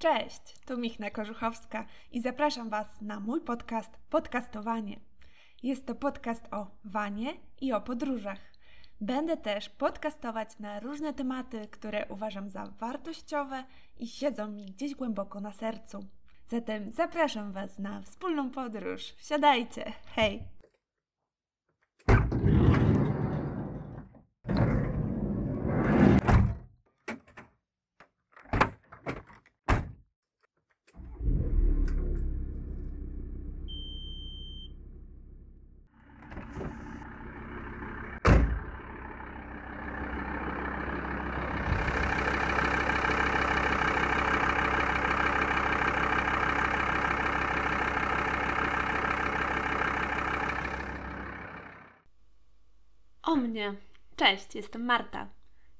Cześć, tu Michna Korzuchowska i zapraszam Was na mój podcast Podcastowanie. Jest to podcast o wanie i o podróżach. Będę też podcastować na różne tematy, które uważam za wartościowe i siedzą mi gdzieś głęboko na sercu. Zatem zapraszam Was na wspólną podróż. Wsiadajcie! Hej! O mnie! Cześć, jestem Marta.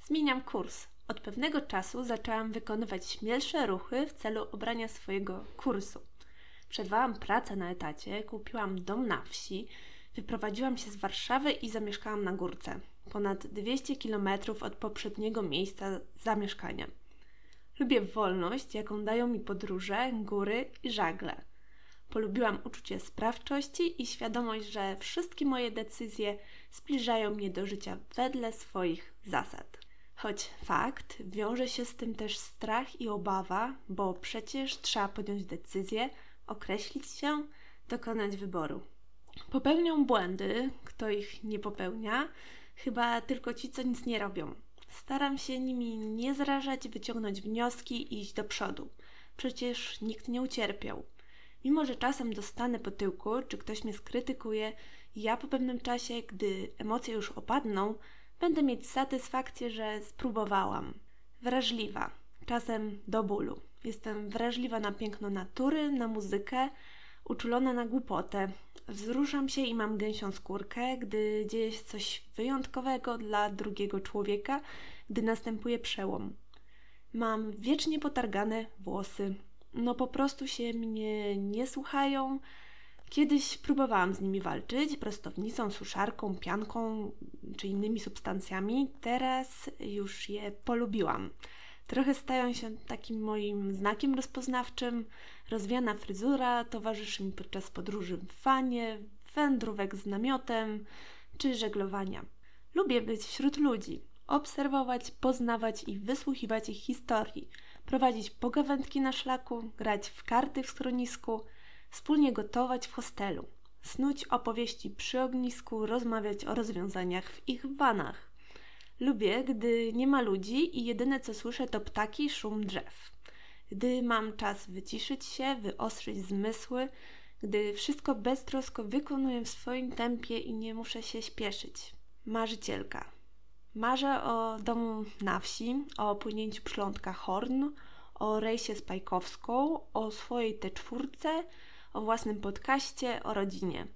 Zmieniam kurs. Od pewnego czasu zaczęłam wykonywać śmielsze ruchy w celu obrania swojego kursu. Przerwałam pracę na etacie, kupiłam dom na wsi, wyprowadziłam się z Warszawy i zamieszkałam na górce, ponad 200 km od poprzedniego miejsca zamieszkania. Lubię wolność, jaką dają mi podróże, góry i żagle. Polubiłam uczucie sprawczości i świadomość, że wszystkie moje decyzje zbliżają mnie do życia wedle swoich zasad. Choć fakt, wiąże się z tym też strach i obawa, bo przecież trzeba podjąć decyzję, określić się, dokonać wyboru. Popełnią błędy, kto ich nie popełnia, chyba tylko ci, co nic nie robią. Staram się nimi nie zrażać, wyciągnąć wnioski i iść do przodu. Przecież nikt nie ucierpiał. Mimo, że czasem dostanę po tyłku, czy ktoś mnie skrytykuje, ja po pewnym czasie, gdy emocje już opadną, będę mieć satysfakcję, że spróbowałam. Wrażliwa, czasem do bólu. Jestem wrażliwa na piękno natury, na muzykę, uczulona na głupotę. Wzruszam się i mam gęsią skórkę, gdy dzieje się coś wyjątkowego dla drugiego człowieka, gdy następuje przełom. Mam wiecznie potargane włosy, no po prostu się mnie nie słuchają. Kiedyś próbowałam z nimi walczyć prostownicą, suszarką, pianką czy innymi substancjami. Teraz już je polubiłam. Trochę stają się takim moim znakiem rozpoznawczym. Rozwiana fryzura towarzyszy mi podczas podróży w wanie, wędrówek z namiotem czy żeglowania. Lubię być wśród ludzi, obserwować, poznawać i wysłuchiwać ich historii prowadzić pogawędki na szlaku, grać w karty w schronisku, wspólnie gotować w hostelu, snuć opowieści przy ognisku, rozmawiać o rozwiązaniach w ich vanach. Lubię, gdy nie ma ludzi i jedyne co słyszę to ptaki i szum drzew. Gdy mam czas wyciszyć się, wyostrzyć zmysły, gdy wszystko beztrosko wykonuję w swoim tempie i nie muszę się śpieszyć. Marzycielka. Marzę o domu na wsi, o płynięciu przylądka Horn, o rejsie z Pajkowską, o swojej te czwórce, o własnym podcaście, o rodzinie.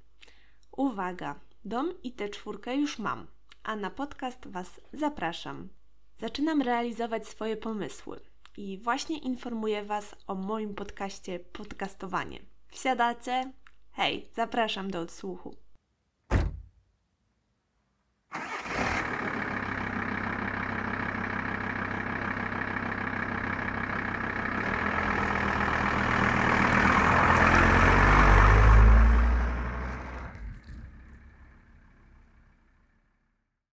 Uwaga, dom i tę czwórkę już mam, a na podcast Was zapraszam. Zaczynam realizować swoje pomysły i właśnie informuję Was o moim podcaście Podcastowanie. Wsiadacie? Hej, zapraszam do odsłuchu.